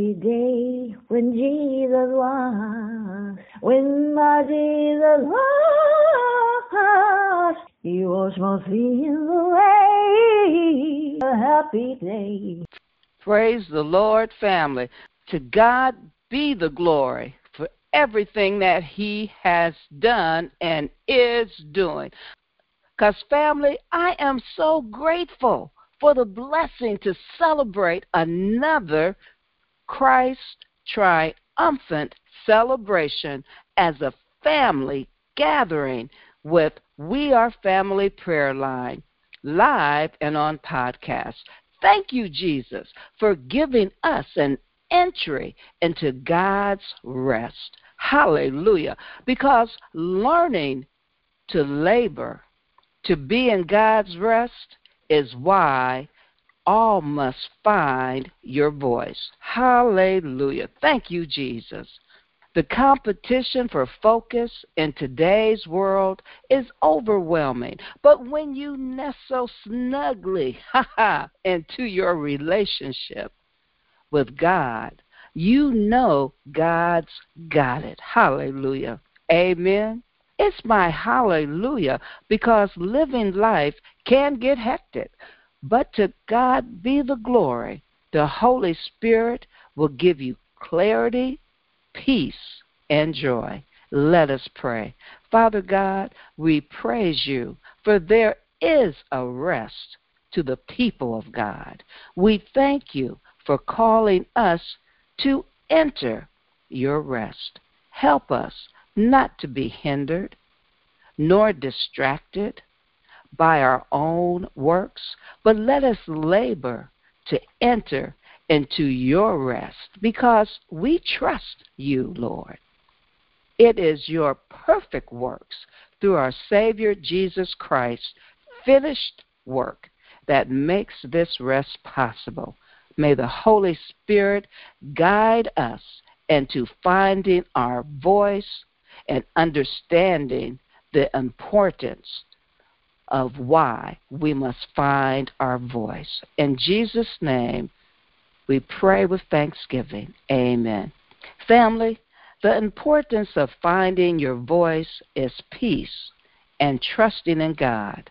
happy day when Jesus was, when my Jesus was, he washed my sins away. A happy day. Praise the Lord, family. To God be the glory for everything that He has done and is doing. Because, family, I am so grateful for the blessing to celebrate another Christ triumphant celebration as a family gathering with We Are Family Prayer Line, live and on podcast. Thank you, Jesus, for giving us an entry into God's rest. Hallelujah. Because learning to labor, to be in God's rest, is why all must find your voice. Hallelujah. Thank you, Jesus. The competition for focus in today's world is overwhelming. But when you nestle snugly into your relationship with God, you know God's got it. Hallelujah. Amen. It's my hallelujah because living life can get hectic. But to God be the glory. The Holy Spirit will give you clarity, peace, and joy. Let us pray. Father God, we praise you, for there is a rest to the people of God. We thank you for calling us to enter your rest. Help us not to be hindered nor distracted by our own works, but let us labor to enter into your rest because we trust you, Lord. It is your perfect works through our Savior Jesus Christ, finished work, that makes this rest possible. May the Holy Spirit guide us into finding our voice and understanding the importance of why we must find our voice. In Jesus' name, we pray with thanksgiving. Amen. Family, the importance of finding your voice is peace and trusting in God.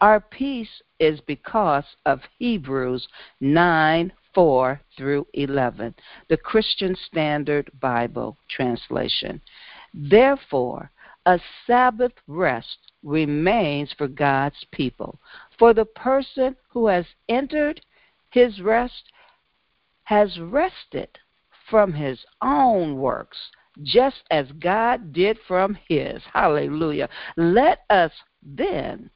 Our peace is because of Hebrews 9 4 through 11, the Christian Standard Bible translation. Therefore, a Sabbath rest remains for God's people. For the person who has entered his rest has rested from his own works, just as God did from his. Hallelujah. Let us then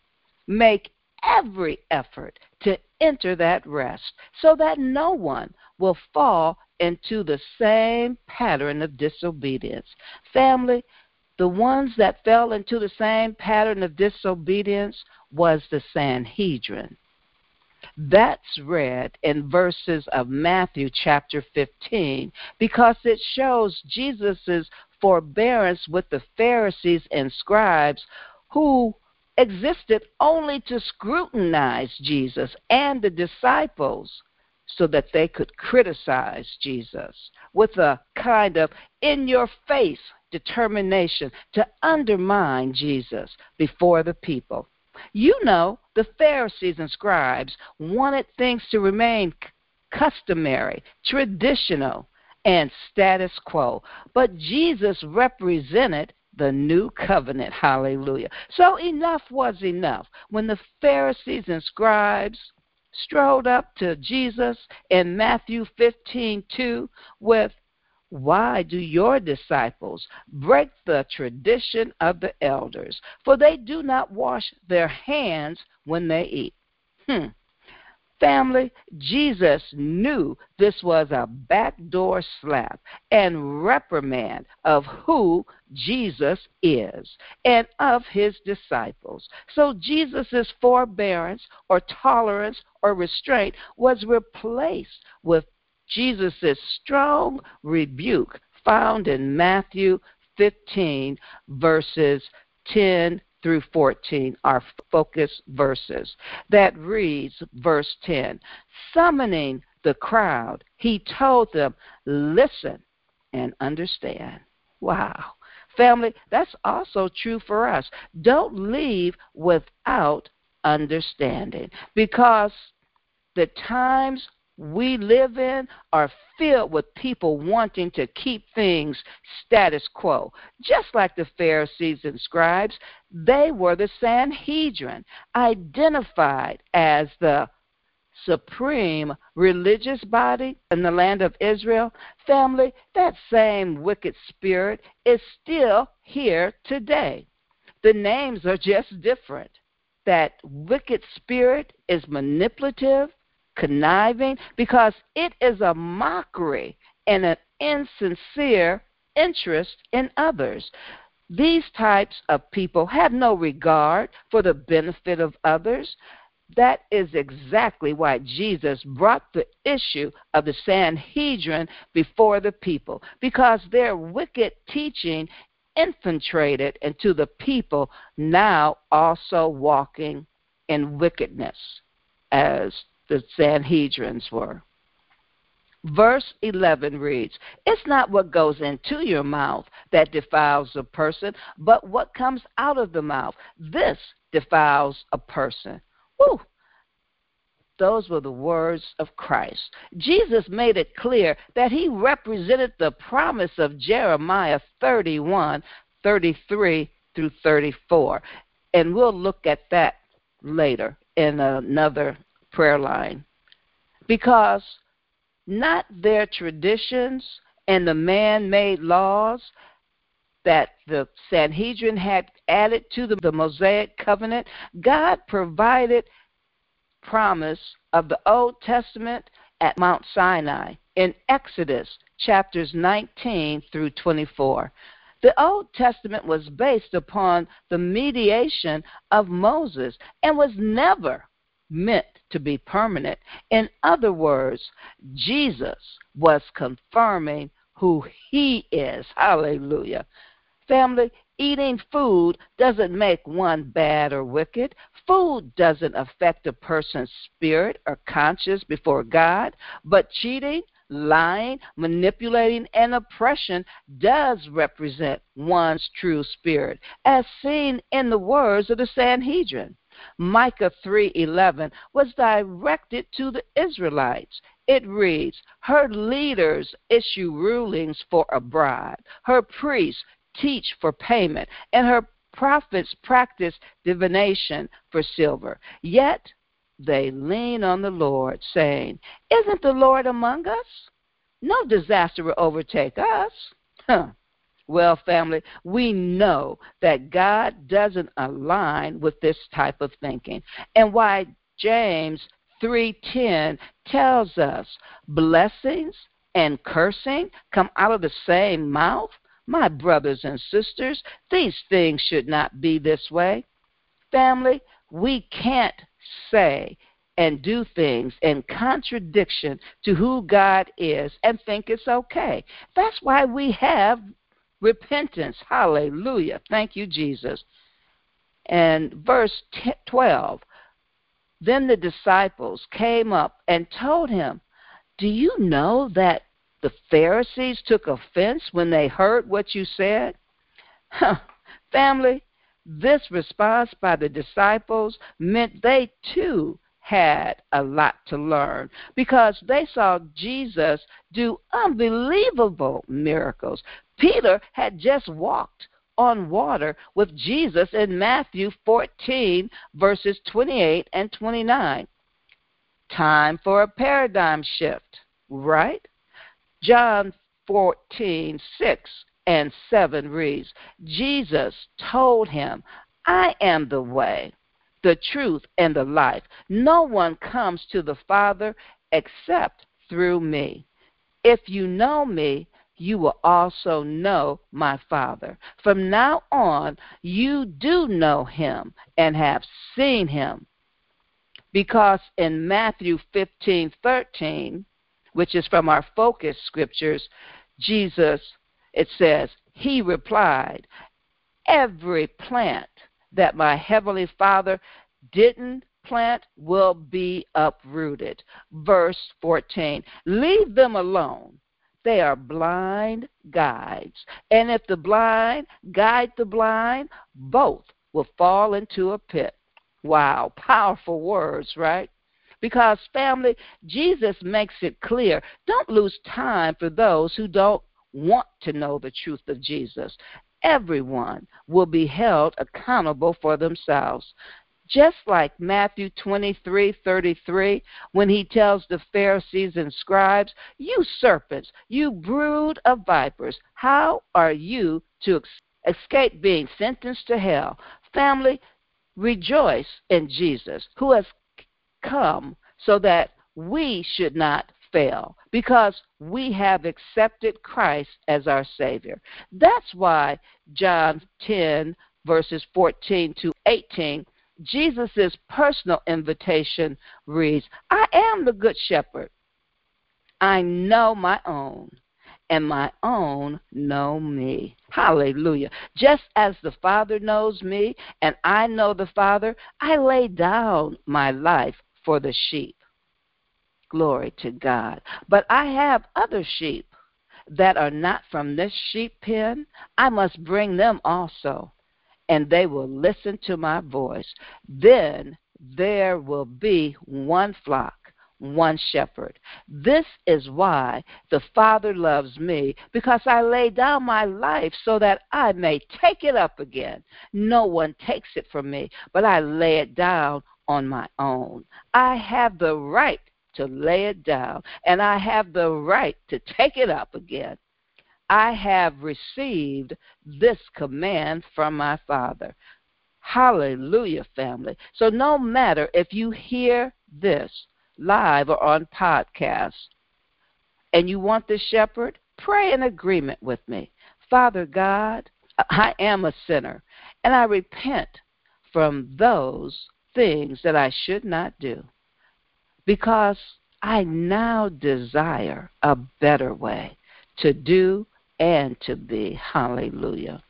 make every effort to enter that rest so that no one will fall into the same pattern of disobedience. Family, the ones that fell into the same pattern of disobedience was the Sanhedrin. That's read in verses of Matthew chapter 15 because it shows Jesus' forbearance with the Pharisees and scribes who existed only to scrutinize Jesus and the disciples so that they could criticize Jesus with a kind of in your face determination to undermine Jesus before the people. You know, the Pharisees and scribes wanted things to remain customary, traditional, and status quo. But Jesus represented the new covenant. Hallelujah. So enough was enough. When the Pharisees and scribes strode up to Jesus in Matthew 15:2 with why do your disciples break the tradition of the elders? For they do not wash their hands when they eat. Hmm. Family, Jesus knew this was a backdoor slap and reprimand of who Jesus is and of his disciples. So Jesus' forbearance or tolerance or restraint was replaced with Jesus' strong rebuke found in Matthew 15, verses 10 through 14 are focus verses. That reads, verse 10 Summoning the crowd, he told them, Listen and understand. Wow. Family, that's also true for us. Don't leave without understanding because the times we live in are filled with people wanting to keep things status quo. Just like the Pharisees and scribes, they were the Sanhedrin, identified as the supreme religious body in the land of Israel, family, that same wicked spirit is still here today. The names are just different. That wicked spirit is manipulative, conniving, because it is a mockery and an insincere interest in others. These types of people have no regard for the benefit of others. That is exactly why Jesus brought the issue of the Sanhedrin before the people, because their wicked teaching infiltrated into the people, now also walking in wickedness, as the Sanhedrins were. Verse 11 reads, It's not what goes into your mouth that defiles a person, but what comes out of the mouth. This defiles a person. Whew. Those were the words of Christ. Jesus made it clear that he represented the promise of Jeremiah 31, 33 through 34. And we'll look at that later in another prayer line. Because not their traditions and the man made laws that the Sanhedrin had added to the, the Mosaic covenant, God provided promise of the Old Testament at Mount Sinai in Exodus chapters 19 through 24. The Old Testament was based upon the mediation of Moses and was never meant to be permanent. In other words, Jesus was confirming who he is. Hallelujah. Family, eating food doesn't make one bad or wicked. Food doesn't affect a person's spirit or conscience before God, but cheating, lying, manipulating, and oppression does represent one's true spirit, as seen in the words of the Sanhedrin. Micah 3:11 was directed to the Israelites. It reads, "Her leaders issue rulings for a bribe. Her priests teach for payment, and her prophets practice divination for silver. Yet they lean on the Lord, saying, Isn't the Lord among us? No disaster will overtake us. Huh. Well, family, we know that God doesn't align with this type of thinking. And why James 3:10 tells us blessings and cursing come out of the same mouth my brothers and sisters, these things should not be this way. Family, we can't say and do things in contradiction to who God is and think it's okay. That's why we have repentance. Hallelujah. Thank you, Jesus. And verse 12 Then the disciples came up and told him, Do you know that the Pharisees took offense when they heard what you said? Huh. Family, this response by the disciples meant they too had a lot to learn because they saw Jesus do unbelievable miracles. Peter had just walked on water with Jesus in Matthew 14, verses 28 and 29. Time for a paradigm shift, right? John 14, 6 and 7 reads Jesus told him, I am the way, the truth, and the life. No one comes to the Father except through me. If you know me, you will also know my Father. From now on, you do know him and have seen him. Because in Matthew 15 13, which is from our focus scriptures, Jesus, it says, He replied, Every plant that my heavenly Father didn't plant will be uprooted. Verse 14 Leave them alone. They are blind guides. And if the blind guide the blind, both will fall into a pit. Wow, powerful words, right? Because, family, Jesus makes it clear don't lose time for those who don't want to know the truth of Jesus. Everyone will be held accountable for themselves. Just like Matthew 23:33 when he tells the Pharisees and scribes, "You serpents, you brood of vipers, how are you to escape being sentenced to hell?" Family, rejoice in Jesus who has come so that we should not fail because we have accepted Christ as our Savior. That's why John 10, verses 14 to 18, Jesus' personal invitation reads I am the Good Shepherd. I know my own, and my own know me. Hallelujah. Just as the Father knows me, and I know the Father, I lay down my life for the sheep. Glory to God. But I have other sheep that are not from this sheep pen. I must bring them also, and they will listen to my voice. Then there will be one flock one shepherd. This is why the Father loves me, because I lay down my life so that I may take it up again. No one takes it from me, but I lay it down on my own. I have the right to lay it down, and I have the right to take it up again. I have received this command from my Father. Hallelujah, family. So, no matter if you hear this live or on podcast and you want the shepherd, pray in agreement with me. Father God, I am a sinner, and I repent from those things that I should not do because I now desire a better way to do and to be. Hallelujah.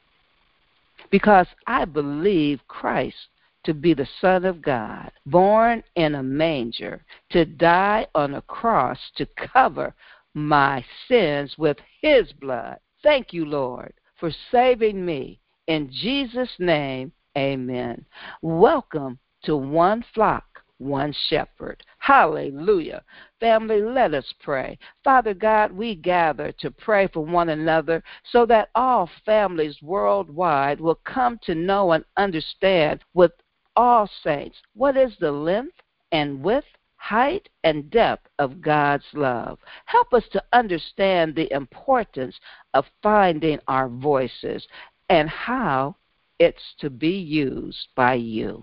Because I believe Christ to be the Son of God, born in a manger, to die on a cross to cover my sins with his blood. Thank you, Lord, for saving me. In Jesus' name, amen. Welcome to one flock, one shepherd. Hallelujah. Family, let us pray. Father God, we gather to pray for one another so that all families worldwide will come to know and understand with all saints what is the length and width height and depth of God's love. Help us to understand the importance of finding our voices and how it's to be used by you.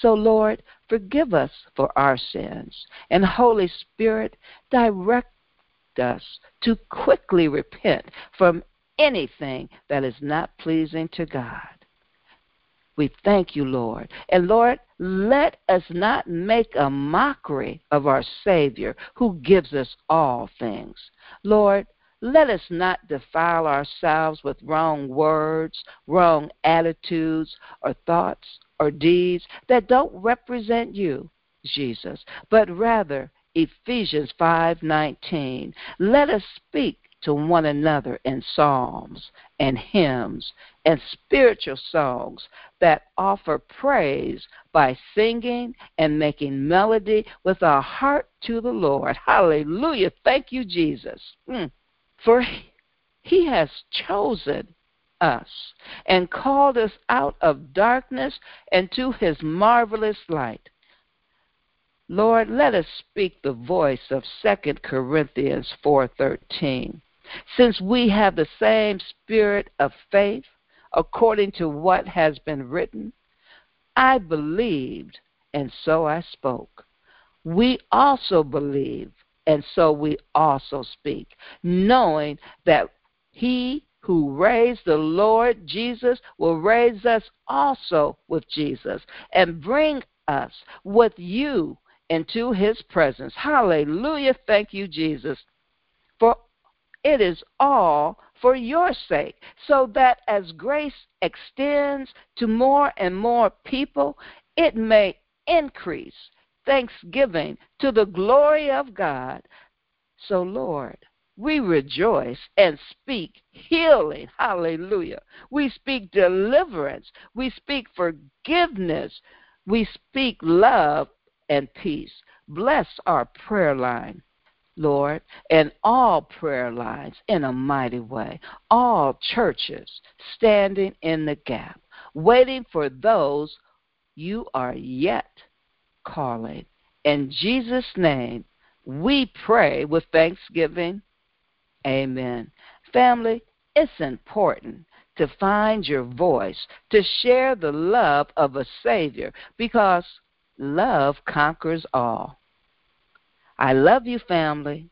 So, Lord, forgive us for our sins. And, Holy Spirit, direct us to quickly repent from anything that is not pleasing to God. We thank you, Lord. And Lord, let us not make a mockery of our Savior who gives us all things. Lord, let us not defile ourselves with wrong words, wrong attitudes, or thoughts or deeds that don't represent you, Jesus, but rather Ephesians 5:19. Let us speak to one another in psalms and hymns and spiritual songs that offer praise by singing and making melody with our heart to the Lord. Hallelujah. Thank you, Jesus. Mm. For he has chosen us and called us out of darkness and to his marvelous light. Lord, let us speak the voice of 2 Corinthians 4:13. Since we have the same spirit of faith, according to what has been written, I believed, and so I spoke. We also believe, and so we also speak, knowing that he who raised the Lord Jesus will raise us also with Jesus and bring us with you into his presence. Hallelujah. Thank you, Jesus. For it is all for your sake, so that as grace extends to more and more people, it may increase, thanksgiving to the glory of God. So, Lord, we rejoice and speak healing. Hallelujah. We speak deliverance. We speak forgiveness. We speak love and peace. Bless our prayer line. Lord, and all prayer lines in a mighty way. All churches standing in the gap, waiting for those you are yet calling. In Jesus' name, we pray with thanksgiving. Amen. Family, it's important to find your voice, to share the love of a Savior, because love conquers all. I love you, family.